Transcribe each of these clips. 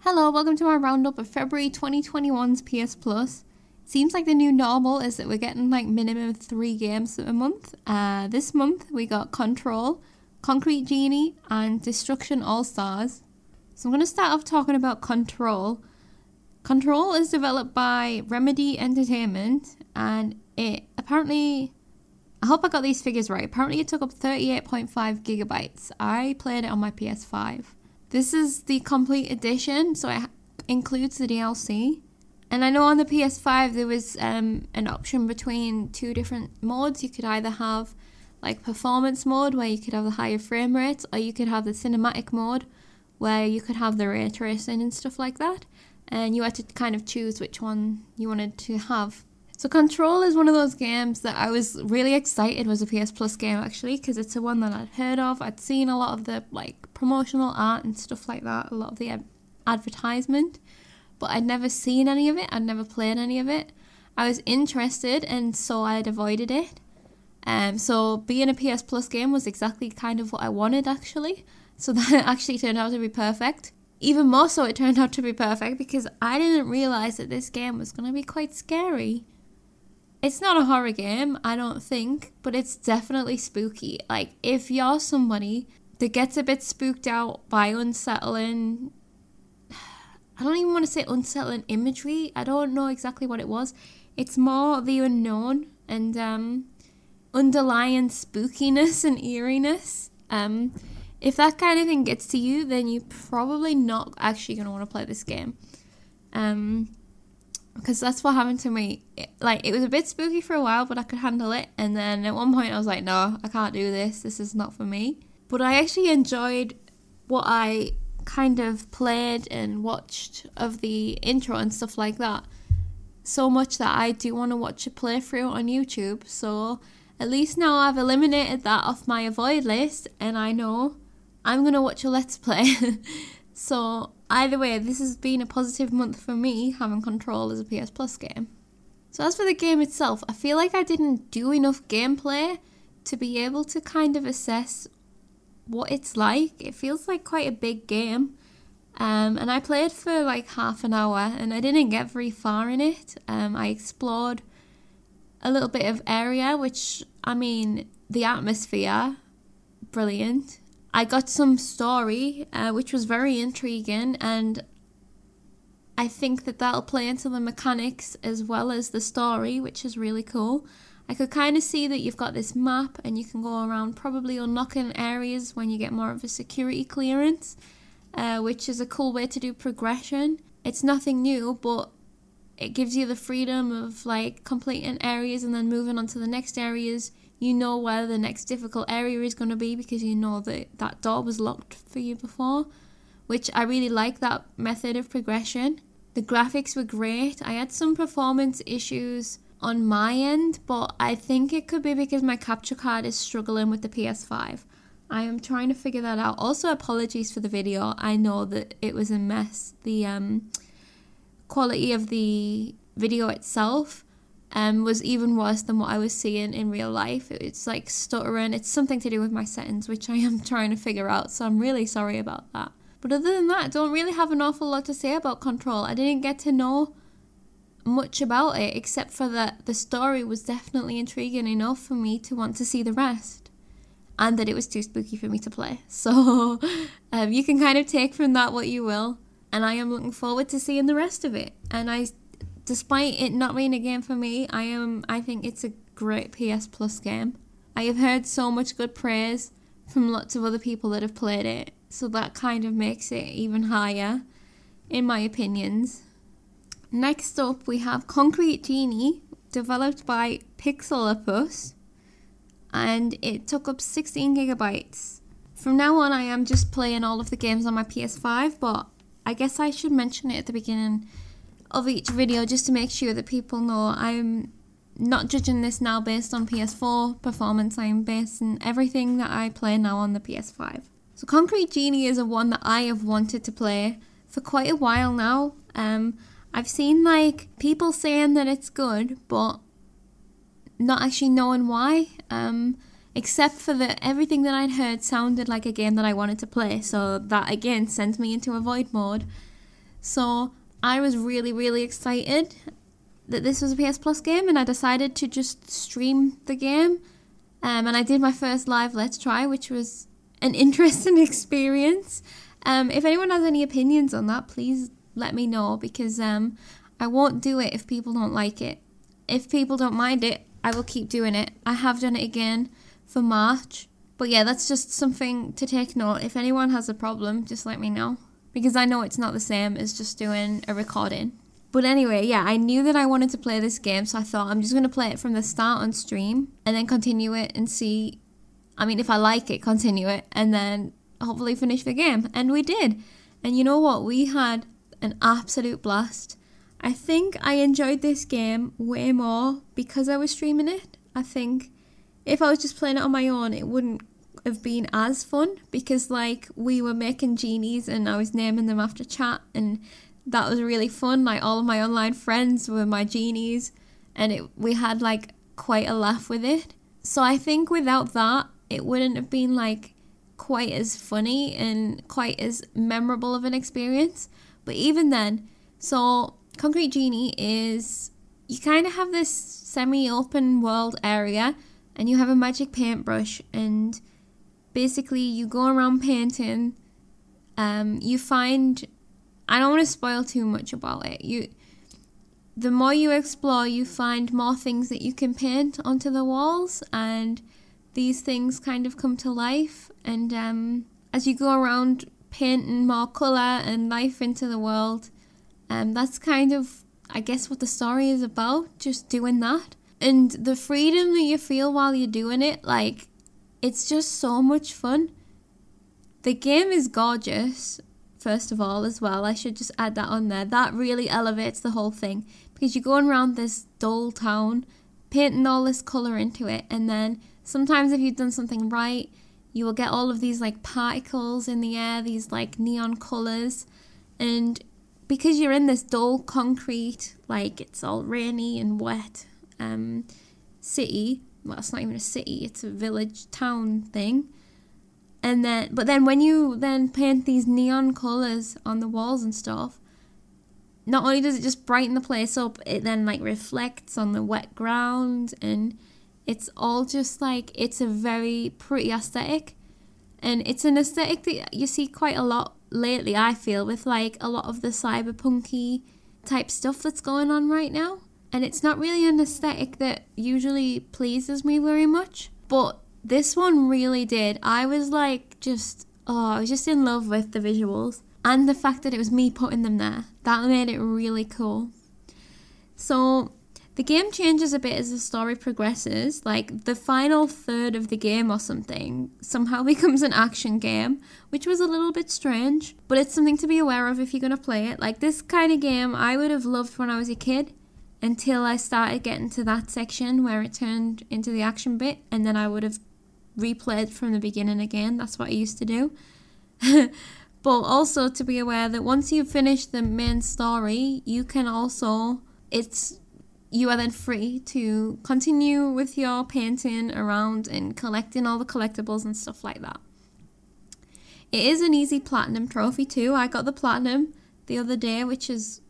Hello, welcome to my roundup of February 2021's PS Plus. Seems like the new normal is that we're getting like minimum three games a month. Uh, this month we got Control, Concrete Genie, and Destruction All Stars. So I'm going to start off talking about Control. Control is developed by Remedy Entertainment, and it apparently. I hope I got these figures right. Apparently, it took up 38.5 gigabytes. I played it on my PS5. This is the complete edition, so it includes the DLC. And I know on the PS5 there was um, an option between two different modes. You could either have like performance mode where you could have the higher frame rates, or you could have the cinematic mode where you could have the ray tracing and stuff like that. And you had to kind of choose which one you wanted to have. So Control is one of those games that I was really excited was a PS Plus game actually because it's a one that I'd heard of. I'd seen a lot of the like promotional art and stuff like that, a lot of the advertisement but I'd never seen any of it, I'd never played any of it. I was interested and so I'd avoided it. Um, so being a PS Plus game was exactly kind of what I wanted actually. So that actually turned out to be perfect. Even more so, it turned out to be perfect because I didn't realize that this game was going to be quite scary. It's not a horror game, I don't think, but it's definitely spooky. Like, if you're somebody that gets a bit spooked out by unsettling I don't even want to say unsettling imagery. I don't know exactly what it was. It's more the unknown and um, underlying spookiness and eeriness. Um, if that kind of thing gets to you, then you're probably not actually going to want to play this game. Um, because that's what happened to me. Like, it was a bit spooky for a while, but I could handle it. And then at one point, I was like, no, I can't do this. This is not for me. But I actually enjoyed what I kind of played and watched of the intro and stuff like that so much that I do want to watch a playthrough on YouTube. So at least now I've eliminated that off my avoid list and I know I'm to watch a let's play. so either way, this has been a positive month for me having control as a PS Plus game. So as for the game itself, I feel like I didn't do enough gameplay to be able to kind of assess what it's like. It feels like quite a big game. Um, and I played for like half an hour and I didn't get very far in it. Um, I explored a little bit of area, which I mean, the atmosphere, brilliant. I got some story, uh, which was very intriguing, and I think that that'll play into the mechanics as well as the story, which is really cool. I could kind of see that you've got this map and you can go around probably unlocking areas when you get more of a security clearance, uh, which is a cool way to do progression. It's nothing new, but it gives you the freedom of like completing areas and then moving on to the next areas. You know where the next difficult area is going to be because you know that that door was locked for you before, which I really like that method of progression. The graphics were great. I had some performance issues on my end, but I think it could be because my capture card is struggling with the PS5. I am trying to figure that out. Also, apologies for the video. I know that it was a mess. The um, quality of the video itself um, was even worse than what I was seeing in real life. It's like stuttering. It's something to do with my settings, which I am trying to figure out. So I'm really sorry about that. But other than that, I don't really have an awful lot to say about Control. I didn't get to know much about it except for that the story was definitely intriguing enough for me to want to see the rest and that it was too spooky for me to play so um, you can kind of take from that what you will and i am looking forward to seeing the rest of it and i despite it not being a game for me i am i think it's a great ps plus game. I have heard so much good praise from lots of other people that have played it so that kind of makes it even higher in my opinions. Next up, we have Concrete Genie, developed by Pixelopus, and it took up 16 gigabytes. From now on, I am just playing all of the games on my PS5, but I guess I should mention it at the beginning of each video just to make sure that people know I'm not judging this now based on PS4 performance, I'm basing everything that I play now on the PS5. So Concrete Genie is a one that I have wanted to play for quite a while now. Um, I've seen like people saying that it's good, but not actually knowing why. Um, except for that everything that I'd heard sounded like a game that I wanted to play. So that again sent me into a void mode. So I was really, really excited that this was a PS Plus game, and I decided to just stream the game. Um, and I did my first live Let's Try, which was an interesting experience. Um, if anyone has any opinions on that, please let me know because um, I won't do it if people don't like it. If people don't mind it, I will keep doing it. I have done it again for March. But yeah, that's just something to take note. If anyone has a problem, just let me know. Because I know it's not the same as just doing a recording. But anyway, yeah, I knew that I wanted to play this game, so I thought I'm just going to play it from the start on stream and then continue it and see. I mean, if I like it, continue it and then hopefully finish the game. And we did. And you know what? We had an absolute blast. I think I enjoyed this game way more because I was streaming it. I think if I was just playing it on my own, it wouldn't have been as fun because like we were making genies and I was naming them after chat and that was really fun. Like all of my online friends were my genies and it we had like quite a laugh with it. So I think without that it wouldn't have been like quite as funny and quite as memorable of an experience. But even then, so Concrete Genie is you kind of have this semi open world area and you have a magic paintbrush and basically you go around painting um, you find i don't want to spoil too much about it you the more you explore you find more things that you can paint onto the walls and these things kind of come to life and um, as you go around painting more colour and life into the world um, that's kind of i guess what the story is about just doing that. And the freedom that you feel while you're doing it like it's just so much fun the game is gorgeous first of all as well i should just add that on there that really elevates the whole thing because you're going around this dull town painting all this color into it and then sometimes if you've done something right you will get all of these like particles in the air these like neon colors and because you're in this dull concrete like it's all rainy and wet um, city. Well, it's not even a city; it's a village town thing. And then, but then when you then paint these neon colors on the walls and stuff, not only does it just brighten the place up, it then like reflects on the wet ground, and it's all just like it's a very pretty aesthetic, and it's an aesthetic that you see quite a lot lately. I feel with like a lot of the cyberpunky type stuff that's going on right now and it's not really an aesthetic that usually pleases me very much. But this one really did. I was like, just, oh, I was just in love with the visuals and the fact that it was me putting them there. That made it really cool. So, the game changes a bit as the story progresses. Like, the final third of the game or something somehow becomes an action game, which was a little bit strange, but it's something to be aware of if you're going to play it. Like, this kind of game I would have loved when I was a kid until I started getting to that section where it turned into the action bit, and then I would have replayed from the beginning again. That's what I used to do. but also to be aware that once you finish the main story, you can also it's you are then free to continue with your painting around and collecting all the collectibles and stuff like that. It is an easy platinum trophy too. I got the platinum the other day, which is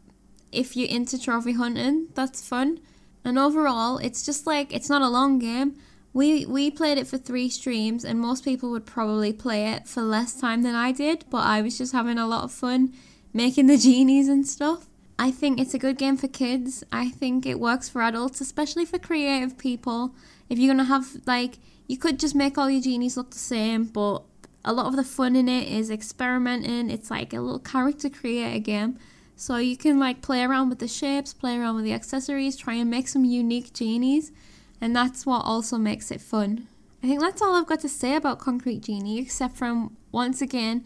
if you're into trophy hunting, that's fun. And overall, it's just like it's not a long game. We we played it for three streams, and most people would probably play it for less time than I did. But I was just having a lot of fun making the genies and stuff. I think it's a good game for kids. I think it works for adults, especially for creative people. If you're gonna have like, you could just make all your genies look the same, but a lot of the fun in it is experimenting. It's like a little character creator game. So you can like play around with the shapes, play around with the accessories, try and make some unique genies, and that's what also makes it fun. I think that's all I've got to say about Concrete Genie, except from once again,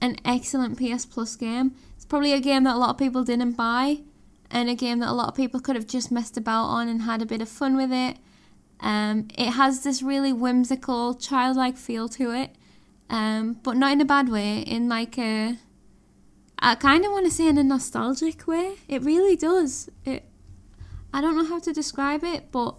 an excellent PS Plus game. It's probably a game that a lot of people didn't buy, and a game that a lot of people could have just messed about on and had a bit of fun with it. Um, it has this really whimsical, childlike feel to it, um, but not in a bad way. In like a I kind of want to say in a nostalgic way. It really does. It. I don't know how to describe it, but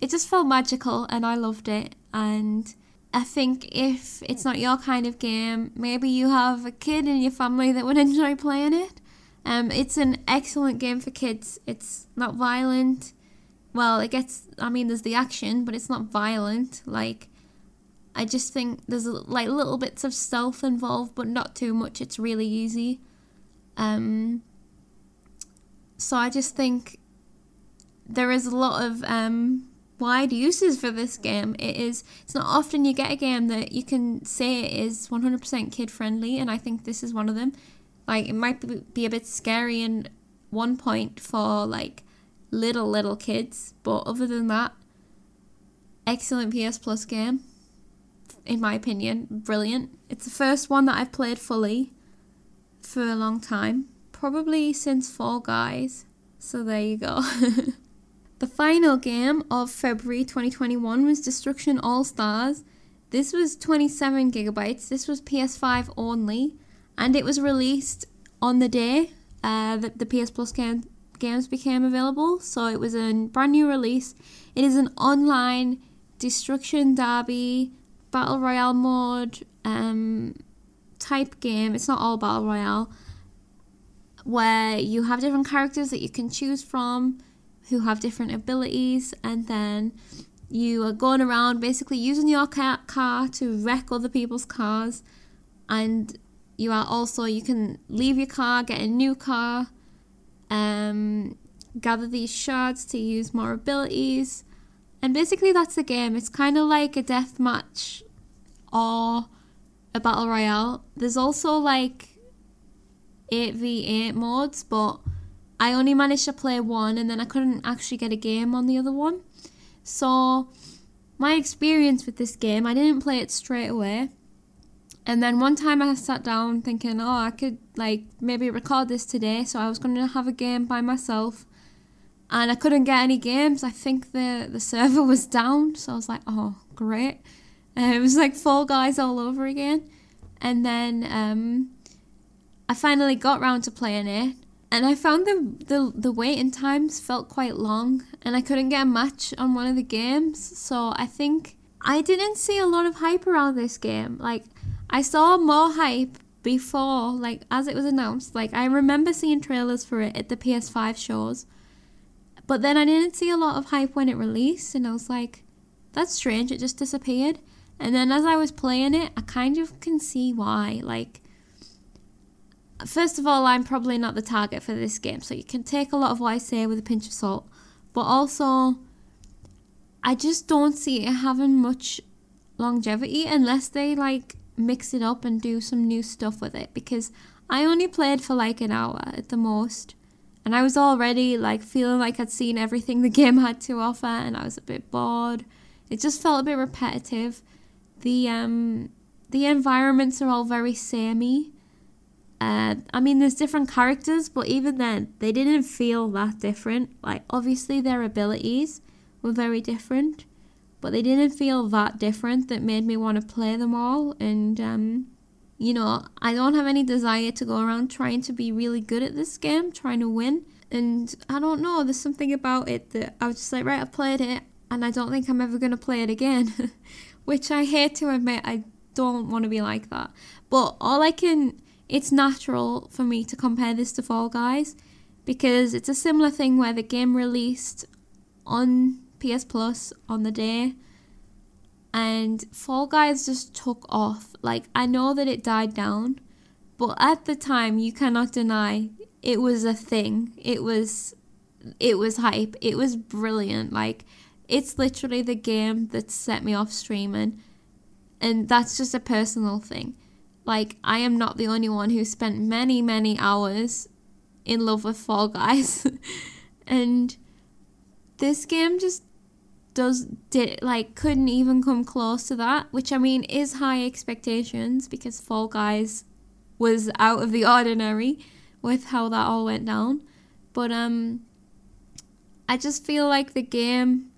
it just felt magical and I loved it. And I think if it's not your kind of game, maybe you have a kid in your family that would enjoy playing it. Um, it's an excellent game for kids. It's not violent. Well, it gets. I mean, there's the action, but it's not violent. Like, I just think there's like little bits of stealth involved, but not too much. It's really easy. Um. So I just think there is a lot of um wide uses for this game. It is it's not often you get a game that you can say is 100% kid friendly and I think this is one of them. Like it might be a bit scary in one point for like little little kids, but other than that excellent PS Plus game in my opinion. Brilliant. It's the first one that I've played fully for a long time, probably since Fall Guys. So there you go. The final game of February 2021 was Destruction All Stars. This was 27 gigabytes. This was PS5 only, and it was released on the day uh, that the PS Plus game, games became available. So it was a brand new release. It is an online destruction derby battle royale mode um, type game. It's not all battle royale, where you have different characters that you can choose from who have different abilities, and then you are going around basically using your car to wreck other people's cars, and you are also you can leave your car, get a new car, um, gather these shards to use more abilities, and basically that's the game. It's kind of like a death match or a battle royale. There's also like 8v8 modes, but I only managed to play one and then I couldn't actually get a game on the other one. So, my experience with this game, I didn't play it straight away. And then one time I sat down thinking, oh, I could like maybe record this today. So I was going to have a game by myself. And I couldn't get any games. I think the, the server was down. So I was like, oh, great. And it was like Fall Guys all over again. And then um, I finally got round to playing it and I found the, the the waiting times felt quite long, and I couldn't get a match on one of the games. So I think I didn't see a lot of hype around this game. Like I saw more hype before, like as it was announced. Like I remember seeing trailers for it at the PS5 shows, but then I didn't see a lot of hype when it released, and I was like, that's strange. It just disappeared. And then as I was playing it, I kind of can see why. Like first of all, I'm probably not the target for this game, so you can take a lot of what I say with a pinch of salt. But also, I just don't see it having much longevity unless they like mix it up and do some new stuff with it. Because I only played for like an hour at the most, and I was already like feeling like I'd seen everything the game had to offer, and I was a bit bored. It just felt a bit repetitive. The um the environments are all very samey uh, I mean, there's different characters, but even then, they didn't feel that different. Like, obviously, their abilities were very different, but they didn't feel that different that made me want to play them all. And, um, you know, I don't have any desire to go around trying to be really good at this game, trying to win. And I don't know, there's something about it that I was just like, right, I've played it, and I don't think I'm ever going to play it again. Which I hate to admit, I don't want to be like that. But all I can it's natural for me to compare this to Fall Guys because it's a similar thing where the game released on PS Plus on the day and Fall Guys just took off. Like, I know that it died down, but at the time, you cannot deny it was a thing. It was. It was hype. It was brilliant. Like, it's literally the game that set me off streaming. And that's just a personal thing. Like, I am not the only one who spent many, many hours in love with Fall Guys. and this game just does did like couldn't even come close to that, which I mean is high expectations because Fall Guys was out of the ordinary with how that all went down. But um I just feel like the game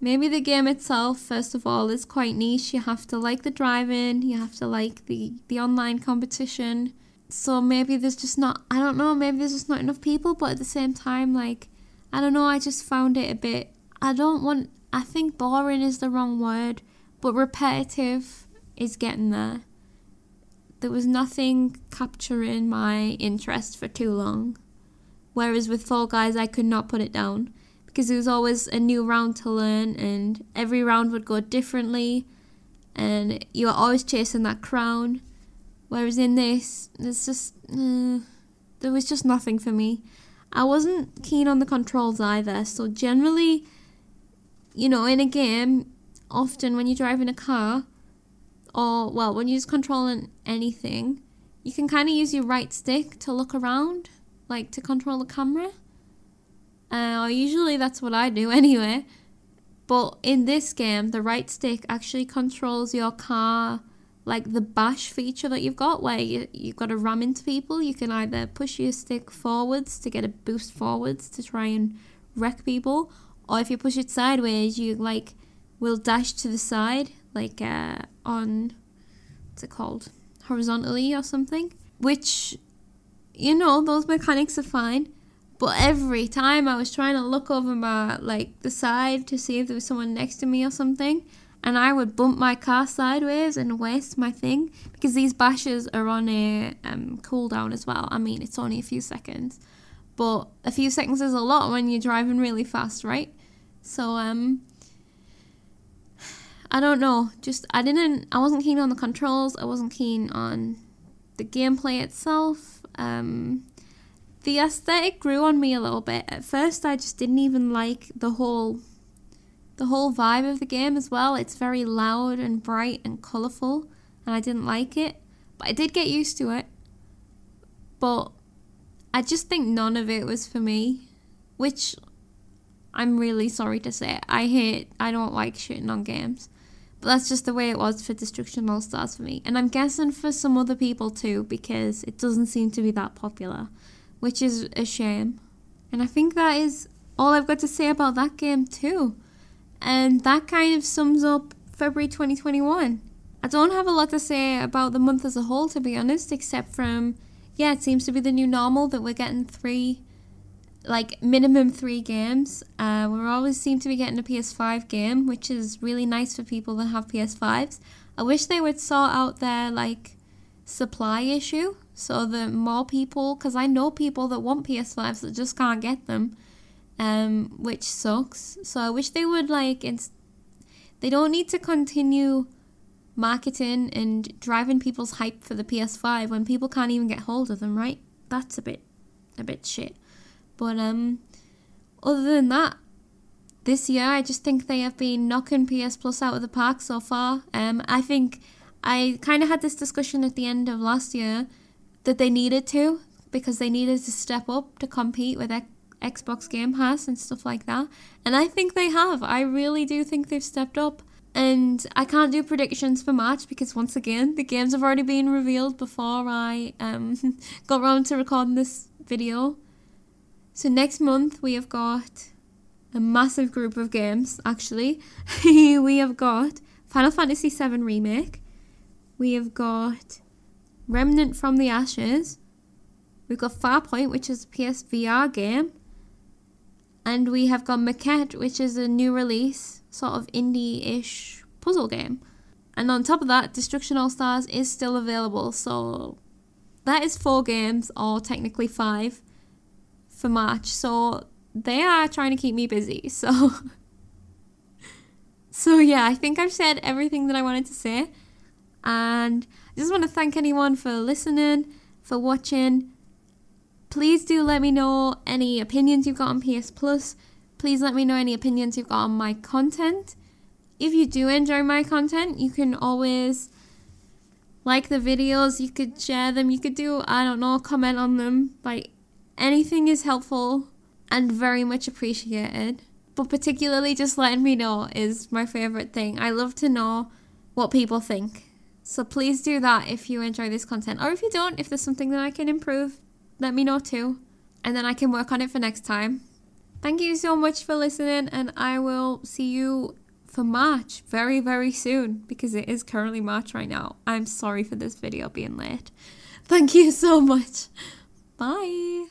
Maybe the game itself, first of all, is quite niche. You have to like the driving, you have to like the, the online competition. So maybe there's just not, I don't know, maybe there's just not enough people, but at the same time, like, I don't know, I just found it a bit, I don't want, I think boring is the wrong word, but repetitive is getting there. There was nothing capturing my interest for too long. Whereas with Fall Guys, I could not put it down because it was always a new round to learn, and every round would go differently, and you were always chasing that crown. Whereas in this, there's just uh, there was just nothing for me. I wasn't keen on the controls either, so generally, you know, in a game, often when you're driving a car, or well, when you're just controlling anything, you can kind of use your right stick to look around, like to control the camera. Uh, usually that's what I do anyway. But in this game, the right stick actually controls your car, like the bash feature that you've got, where you, you've got to ram into people. You can either push your stick forwards to get a boost forwards to try and wreck people, or if you push it sideways, you like will dash to the side, like uh, on what's it called, horizontally or something. Which, you know, those mechanics are fine. But every time I was trying to look over my like the side to see if there was someone next to me or something, and I would bump my car sideways and waste my thing because these bashes are on a um, cooldown as well. I mean, it's only a few seconds, but a few seconds is a lot when you're driving really fast, right? So um, I don't know. Just I didn't. I wasn't keen on the controls. I wasn't keen on the gameplay itself. Um, the aesthetic grew on me a little bit. At first, I just didn't even like the whole the whole vibe of the game as well. It's very loud and bright and colourful, and I didn't like it. But I did get used to it. But I just think none of it was for me, which I'm really sorry to say. I hate, I don't like shitting on games. But that's just the way it was for Destruction All Stars for me. And I'm guessing for some other people too, because it doesn't seem to be that popular, which is a shame. And I think that is all I've got to say about that game too. And that kind of sums up February 2021. I don't have a lot to say about the month as a whole, to be honest, except from, yeah, it seems to be the new normal that we're getting three like minimum three games. Uh, we always seem to be getting a PS5 game, which is really nice for people that have PS5s. I wish they would sort out their like supply issue so that more people, because I know people that want PS5s that just can't get them, um, which sucks. So I wish they would like, they don't need to continue marketing and driving people's hype for the PS5 when people can't even get hold of them, right? That's a bit, a bit shit. But um, other than that, this year I just think they have been knocking PS Plus out of the park so far. Um, I think I kind of had this discussion at the end of last year that they needed to because they needed to step up to compete with X- Xbox Game Pass and stuff like that. And I think they have. I really do think they've stepped up. And I can't do predictions for March because once again the games have already been revealed before I um, got around to recording this video. So next month we have got a massive group of games actually. we have got Final Fantasy VII Remake. We have got Remnant from the Ashes. We've got Farpoint, which is a PSVR game. And we have got Maquette, which is a new release, sort of indie ish puzzle game. And on top of that, Destruction All Stars is still available. So that is four games, or technically five for March. So they are trying to keep me busy. So So yeah, I think I've said everything that I wanted to say. And I just want to thank anyone for listening, for watching. Please do let me know any opinions you've got on PS Plus. Please let me know any opinions you've got on my content. If you do enjoy my content, you can always like the videos, you could share them, you could do, I don't know, comment on them. Like, Anything is helpful and very much appreciated. But particularly just letting me know is my favorite thing. I love to know what people think. So please do that if you enjoy this content. Or if you don't, if there's something that I can improve, let me know too. And then I can work on it for next time. Thank you so much for listening, and I will see you for March very, very soon because it is currently March right now. I'm sorry for this video being late. Thank you so much. Bye.